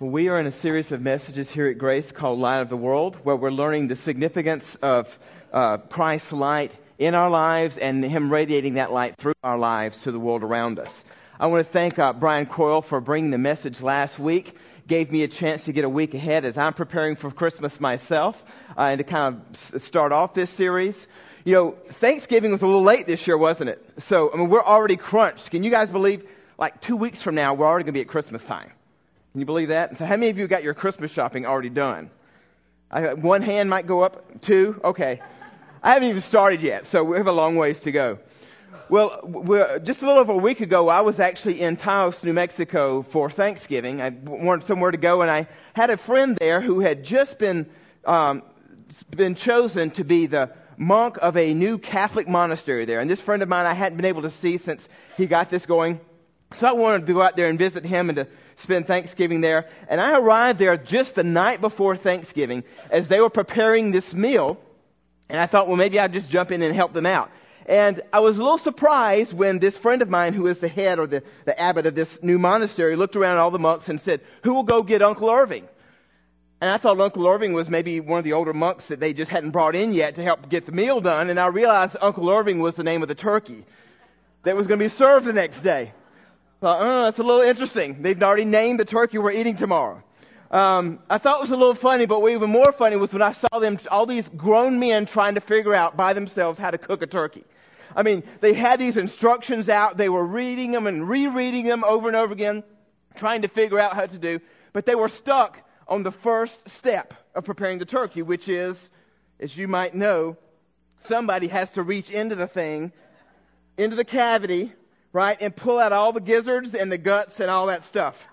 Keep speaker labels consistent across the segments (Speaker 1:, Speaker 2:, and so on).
Speaker 1: We are in a series of messages here at Grace called Light of the World, where we're learning the significance of uh, Christ's light in our lives and Him radiating that light through our lives to the world around us. I want to thank uh, Brian Coyle for bringing the message last week. Gave me a chance to get a week ahead as I'm preparing for Christmas myself uh, and to kind of start off this series. You know, Thanksgiving was a little late this year, wasn't it? So, I mean, we're already crunched. Can you guys believe, like two weeks from now, we're already going to be at Christmas time? Can you believe that? So how many of you got your Christmas shopping already done? I, one hand might go up, two, okay. I haven't even started yet, so we have a long ways to go. Well, just a little over a week ago, I was actually in Taos, New Mexico for Thanksgiving. I wanted somewhere to go, and I had a friend there who had just been um, been chosen to be the monk of a new Catholic monastery there. And this friend of mine I hadn't been able to see since he got this going. So I wanted to go out there and visit him and to spend Thanksgiving there. And I arrived there just the night before Thanksgiving as they were preparing this meal. And I thought, well, maybe I'd just jump in and help them out. And I was a little surprised when this friend of mine, who is the head or the, the abbot of this new monastery, looked around at all the monks and said, who will go get Uncle Irving? And I thought Uncle Irving was maybe one of the older monks that they just hadn't brought in yet to help get the meal done. And I realized Uncle Irving was the name of the turkey that was going to be served the next day. Thought, oh, that's a little interesting. They've already named the turkey we're eating tomorrow. Um, I thought it was a little funny, but what even more funny was when I saw them, all these grown men trying to figure out by themselves how to cook a turkey. I mean, they had these instructions out. They were reading them and rereading them over and over again, trying to figure out how to do. But they were stuck on the first step of preparing the turkey, which is, as you might know, somebody has to reach into the thing, into the cavity, right, and pull out all the gizzards and the guts and all that stuff.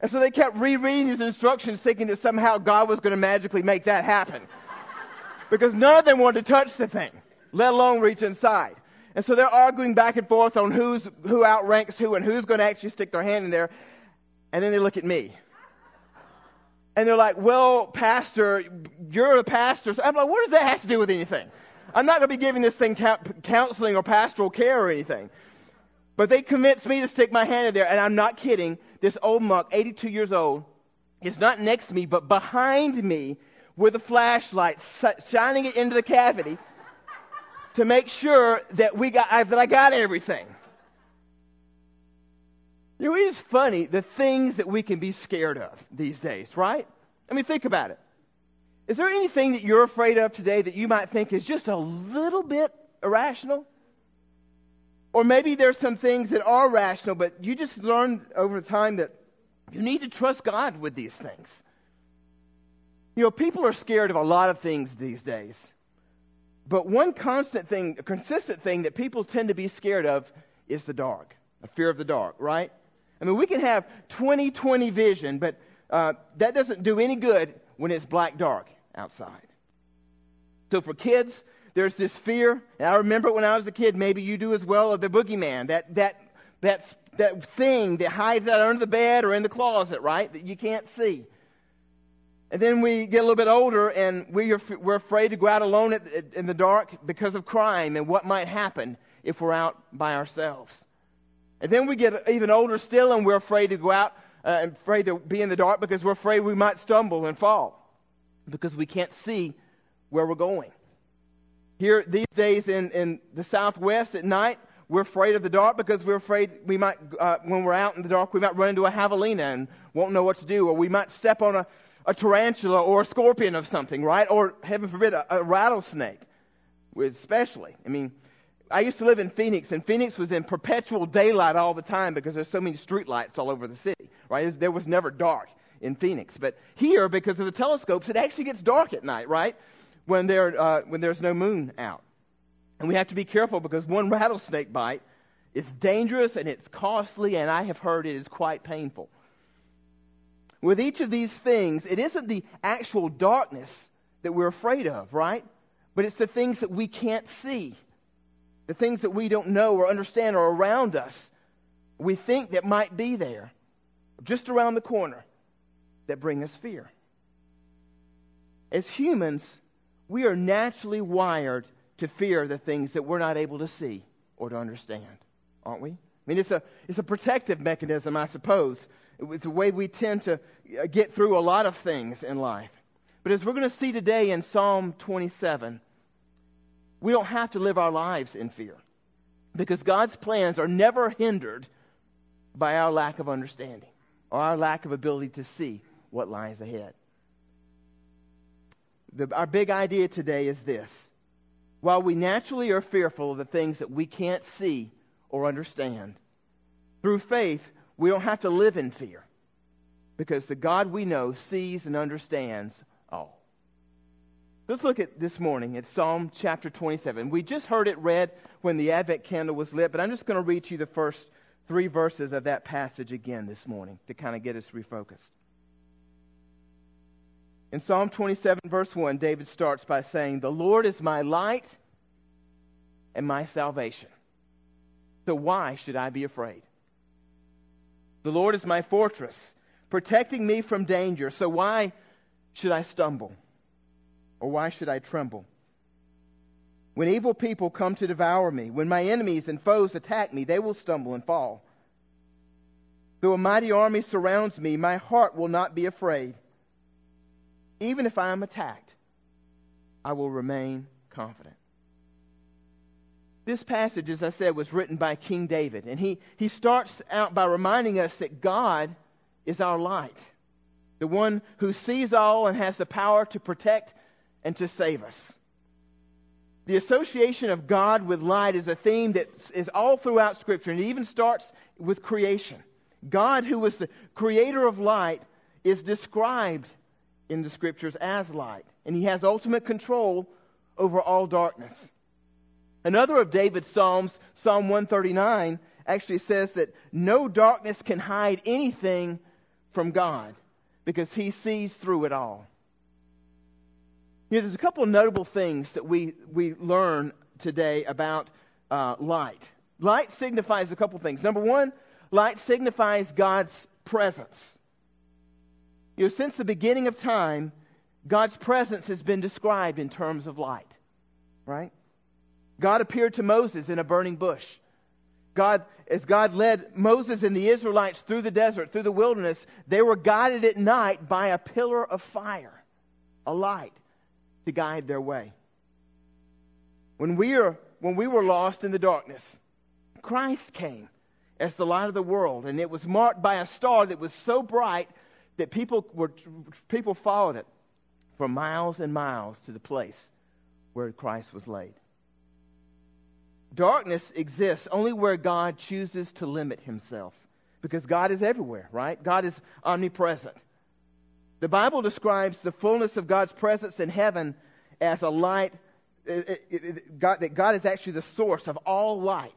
Speaker 1: And so they kept rereading these instructions thinking that somehow God was going to magically make that happen. because none of them wanted to touch the thing, let alone reach inside. And so they're arguing back and forth on who's, who outranks who and who's going to actually stick their hand in there. And then they look at me. And they're like, well, pastor, you're a pastor. So I'm like, what does that have to do with anything? I'm not going to be giving this thing counseling or pastoral care or anything. But they convinced me to stick my hand in there, and I'm not kidding. This old monk, 82 years old, is not next to me, but behind me with a flashlight, shining it into the cavity to make sure that we got that I got everything. You know, it is funny the things that we can be scared of these days, right? I mean, think about it. Is there anything that you're afraid of today that you might think is just a little bit irrational? Or maybe there's some things that are rational, but you just learned over time that you need to trust God with these things. You know, people are scared of a lot of things these days. But one constant thing, a consistent thing that people tend to be scared of is the dark, a fear of the dark, right? I mean, we can have 20 20 vision, but uh, that doesn't do any good when it's black dark outside. So for kids, there's this fear. And I remember when I was a kid, maybe you do as well, of the boogeyman, that, that, that, that thing that hides out under the bed or in the closet, right? That you can't see. And then we get a little bit older and we are, we're afraid to go out alone in the dark because of crime and what might happen if we're out by ourselves. And then we get even older still and we're afraid to go out uh, and afraid to be in the dark because we're afraid we might stumble and fall because we can't see where we're going. Here these days in, in the southwest at night, we're afraid of the dark because we're afraid we might, uh, when we're out in the dark, we might run into a javelina and won't know what to do, or we might step on a, a tarantula or a scorpion of something, right? Or, heaven forbid, a, a rattlesnake, especially. I mean, I used to live in Phoenix, and Phoenix was in perpetual daylight all the time because there's so many street lights all over the city, right? There was never dark in Phoenix. But here, because of the telescopes, it actually gets dark at night, right? When, there, uh, when there's no moon out. And we have to be careful because one rattlesnake bite is dangerous and it's costly, and I have heard it is quite painful. With each of these things, it isn't the actual darkness that we're afraid of, right? But it's the things that we can't see, the things that we don't know or understand are around us. We think that might be there, just around the corner, that bring us fear. As humans, we are naturally wired to fear the things that we're not able to see or to understand, aren't we? I mean, it's a, it's a protective mechanism, I suppose. It's the way we tend to uh, get through a lot of things in life. But as we're going to see today in Psalm 27, we don't have to live our lives in fear because God's plans are never hindered by our lack of understanding or our lack of ability to see what lies ahead. The, our big idea today is this. While we naturally are fearful of the things that we can't see or understand, through faith, we don't have to live in fear because the God we know sees and understands all. Let's look at this morning at Psalm chapter 27. We just heard it read when the Advent candle was lit, but I'm just going to read to you the first three verses of that passage again this morning to kind of get us refocused. In Psalm 27, verse 1, David starts by saying, The Lord is my light and my salvation. So why should I be afraid? The Lord is my fortress, protecting me from danger. So why should I stumble? Or why should I tremble? When evil people come to devour me, when my enemies and foes attack me, they will stumble and fall. Though a mighty army surrounds me, my heart will not be afraid. Even if I am attacked, I will remain confident. This passage, as I said, was written by King David, and he, he starts out by reminding us that God is our light, the one who sees all and has the power to protect and to save us. The association of God with light is a theme that is all throughout Scripture, and it even starts with creation. God, who was the creator of light, is described in the scriptures as light, and he has ultimate control over all darkness. Another of David's Psalms, Psalm 139, actually says that no darkness can hide anything from God because he sees through it all. You know, there's a couple of notable things that we, we learn today about uh, light. Light signifies a couple of things. Number one, light signifies God's presence. You know, since the beginning of time, God's presence has been described in terms of light, right? God appeared to Moses in a burning bush. God, as God led Moses and the Israelites through the desert, through the wilderness, they were guided at night by a pillar of fire, a light to guide their way. When we, are, when we were lost in the darkness, Christ came as the light of the world, and it was marked by a star that was so bright that people were people followed it for miles and miles to the place where Christ was laid. Darkness exists only where God chooses to limit himself because God is everywhere, right? God is omnipresent. The Bible describes the fullness of God's presence in heaven as a light it, it, it, God, that God is actually the source of all light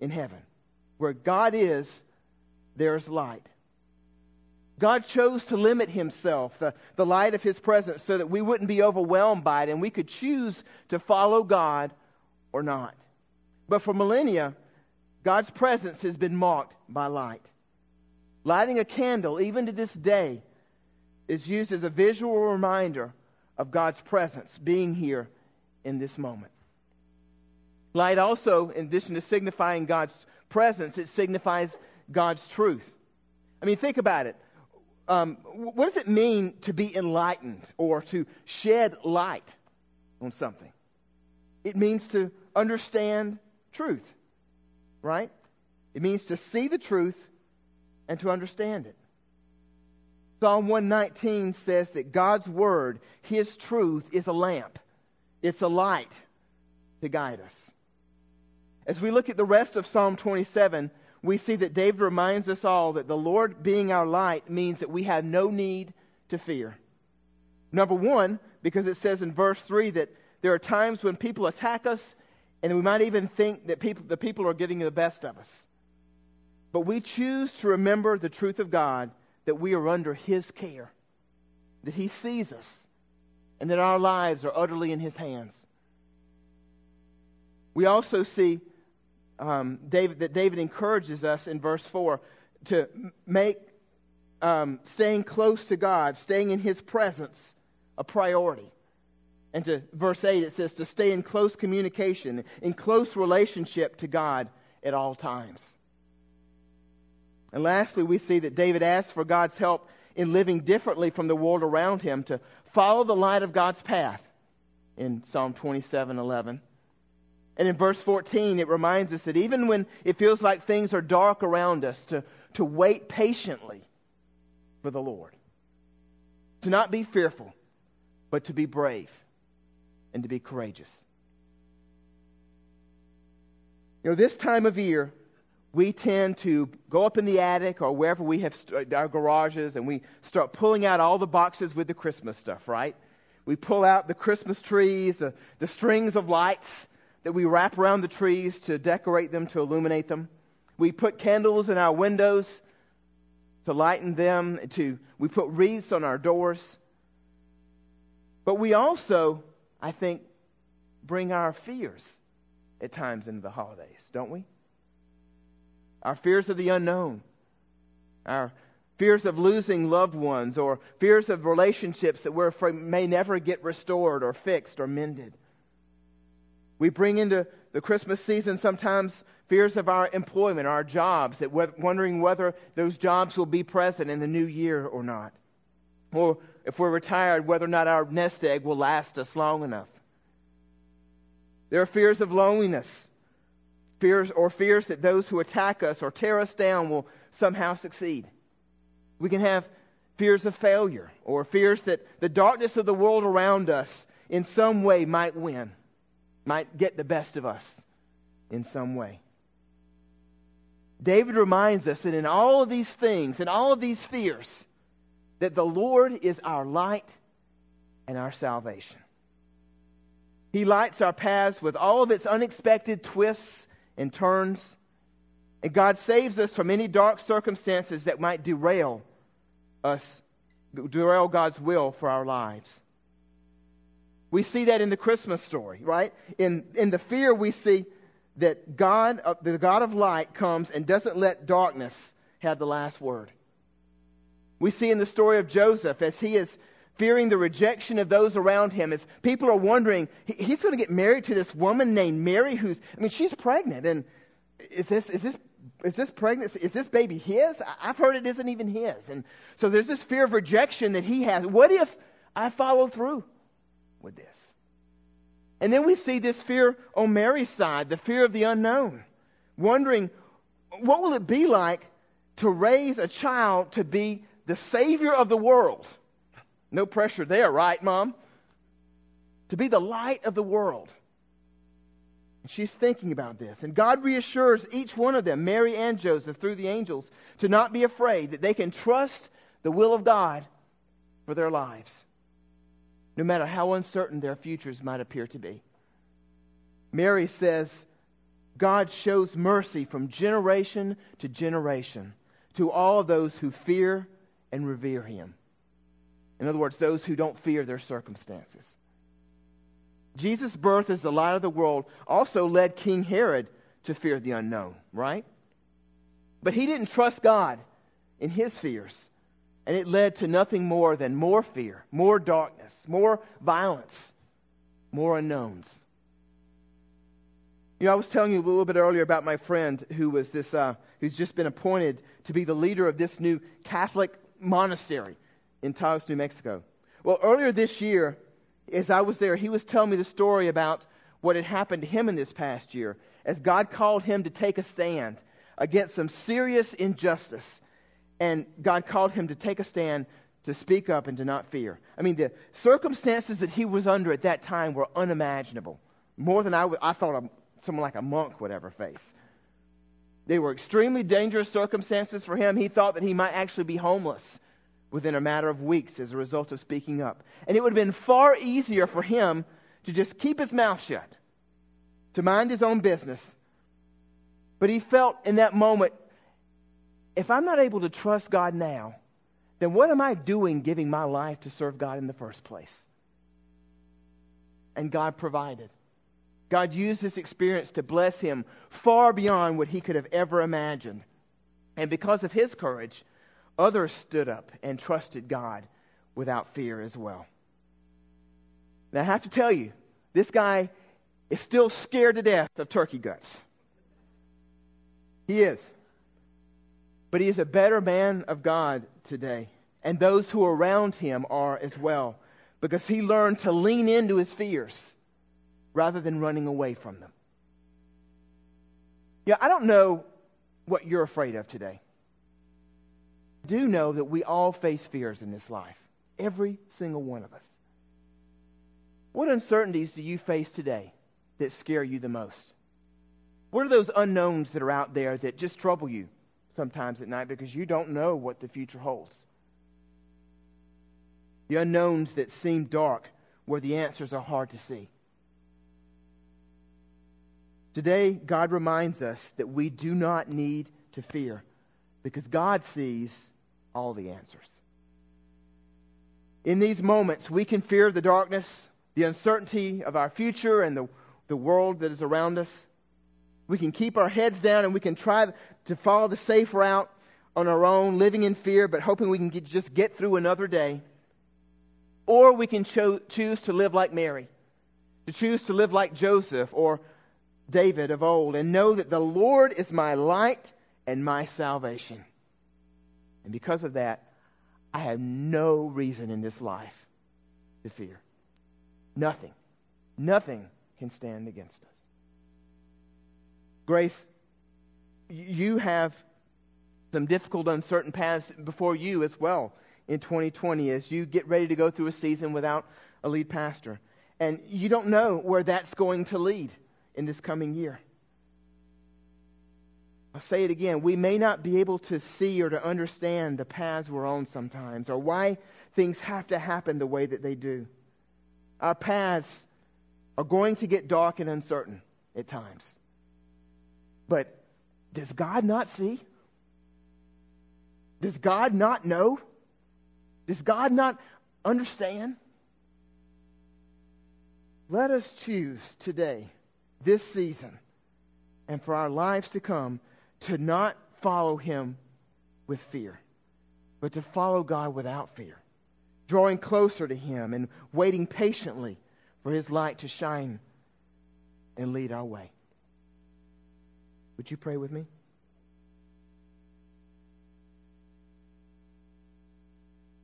Speaker 1: in heaven. Where God is, there's light. God chose to limit himself, the, the light of his presence, so that we wouldn't be overwhelmed by it and we could choose to follow God or not. But for millennia, God's presence has been marked by light. Lighting a candle, even to this day, is used as a visual reminder of God's presence being here in this moment. Light also, in addition to signifying God's presence, it signifies God's truth. I mean, think about it um, what does it mean to be enlightened or to shed light on something? It means to understand truth, right? It means to see the truth and to understand it. Psalm 119 says that God's word, his truth, is a lamp, it's a light to guide us. As we look at the rest of Psalm 27, we see that David reminds us all that the Lord being our light means that we have no need to fear. Number one, because it says in verse 3 that there are times when people attack us and we might even think that people, the people are getting the best of us. But we choose to remember the truth of God that we are under His care, that He sees us, and that our lives are utterly in His hands. We also see um, David, that David encourages us in verse 4 to make um, staying close to God, staying in His presence, a priority. And to verse 8, it says to stay in close communication, in close relationship to God at all times. And lastly, we see that David asked for God's help in living differently from the world around him to follow the light of God's path in Psalm 27:11. And in verse 14, it reminds us that even when it feels like things are dark around us, to, to wait patiently for the Lord. To not be fearful, but to be brave and to be courageous. You know, this time of year, we tend to go up in the attic or wherever we have st- our garages and we start pulling out all the boxes with the Christmas stuff, right? We pull out the Christmas trees, the, the strings of lights that we wrap around the trees to decorate them, to illuminate them. We put candles in our windows to lighten them, to we put wreaths on our doors. But we also, I think, bring our fears at times into the holidays, don't we? our fears of the unknown, our fears of losing loved ones, or fears of relationships that we're afraid may never get restored or fixed or mended. We bring into the Christmas season sometimes fears of our employment, our jobs, that wondering whether those jobs will be present in the new year or not. Or if we're retired, whether or not our nest egg will last us long enough. There are fears of loneliness, fears or fears that those who attack us or tear us down will somehow succeed. We can have fears of failure or fears that the darkness of the world around us in some way might win, might get the best of us in some way. David reminds us that in all of these things, in all of these fears, that the Lord is our light and our salvation. He lights our paths with all of its unexpected twists and turns. And God saves us from any dark circumstances that might derail us, derail God's will for our lives. We see that in the Christmas story, right? In, in the fear, we see that God, uh, the God of light, comes and doesn't let darkness have the last word. We see in the story of Joseph as he is fearing the rejection of those around him, as people are wondering, he's going to get married to this woman named Mary, who's, I mean, she's pregnant, and is this, is this, is this pregnancy, is this baby his? I've heard it isn't even his. And so there's this fear of rejection that he has. What if I follow through with this? And then we see this fear on Mary's side, the fear of the unknown, wondering, what will it be like to raise a child to be the Savior of the world? No pressure there, right, Mom? To be the light of the world. And she's thinking about this. And God reassures each one of them, Mary and Joseph, through the angels, to not be afraid, that they can trust the will of God for their lives, no matter how uncertain their futures might appear to be. Mary says, God shows mercy from generation to generation to all those who fear and revere him. In other words, those who don't fear their circumstances. Jesus' birth as the light of the world also led King Herod to fear the unknown, right? But he didn't trust God in his fears. And it led to nothing more than more fear, more darkness, more violence, more unknowns. You know, I was telling you a little bit earlier about my friend who was this, uh, who's just been appointed to be the leader of this new Catholic monastery in Taos, New Mexico. Well, earlier this year, as I was there, he was telling me the story about what had happened to him in this past year as God called him to take a stand against some serious injustice. And God called him to take a stand to speak up and to not fear. I mean, the circumstances that he was under at that time were unimaginable. More than I, w- I thought someone like a monk would ever face. They were extremely dangerous circumstances for him. He thought that he might actually be homeless within a matter of weeks as a result of speaking up. And it would have been far easier for him to just keep his mouth shut, to mind his own business. But he felt in that moment if I'm not able to trust God now, then what am I doing giving my life to serve God in the first place? And God provided. God used this experience to bless him far beyond what he could have ever imagined. And because of his courage, Others stood up and trusted God without fear as well. Now, I have to tell you, this guy is still scared to death of turkey guts. He is. But he is a better man of God today. And those who are around him are as well. Because he learned to lean into his fears rather than running away from them. Yeah, I don't know what you're afraid of today. I do know that we all face fears in this life. Every single one of us. What uncertainties do you face today that scare you the most? What are those unknowns that are out there that just trouble you sometimes at night because you don't know what the future holds? The unknowns that seem dark where the answers are hard to see. Today, God reminds us that we do not need to fear because God sees all the answers. In these moments, we can fear the darkness, the uncertainty of our future, and the, the world that is around us. We can keep our heads down and we can try to follow the safe route on our own, living in fear, but hoping we can get, just get through another day. Or we can cho- choose to live like Mary, to choose to live like Joseph or David of old, and know that the Lord is my light and my salvation. And because of that, I have no reason in this life to fear. Nothing. Nothing can stand against us. Grace, you have some difficult, uncertain paths before you as well in 2020 as you get ready to go through a season without a lead pastor. And you don't know where that's going to lead in this coming year. I'll say it again. We may not be able to see or to understand the paths we're on sometimes or why things have to happen the way that they do. Our paths are going to get dark and uncertain at times. But does God not see? Does God not know? Does God not understand? Let us choose today, this season, and for our lives to come to not follow him with fear, but to follow God without fear, drawing closer to him and waiting patiently for his light to shine and lead our way. Would you pray with me?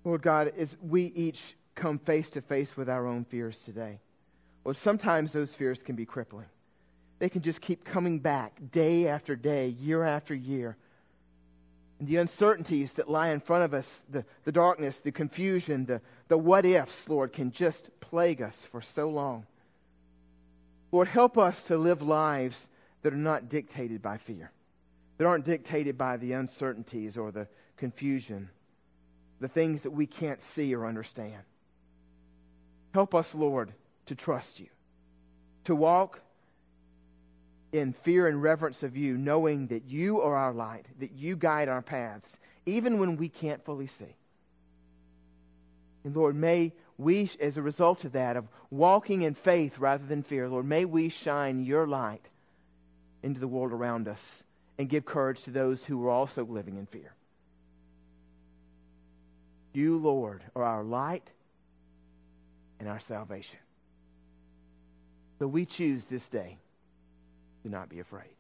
Speaker 1: Lord God, as we each come face to face with our own fears today, well, sometimes those fears can be crippling they can just keep coming back day after day, year after year. And the uncertainties that lie in front of us, the, the darkness, the confusion, the, the what ifs, Lord, can just plague us for so long. Lord, help us to live lives that are not dictated by fear, that aren't dictated by the uncertainties or the confusion, the things that we can't see or understand. Help us, Lord, to trust you, to walk in fear and reverence of you, knowing that you are our light, that you guide our paths, even when we can't fully see. And Lord, may we, as a result of that, of walking in faith rather than fear, Lord, may we shine your light into the world around us and give courage to those who are also living in fear. You, Lord, are our light and our salvation. So we choose this day to not be afraid.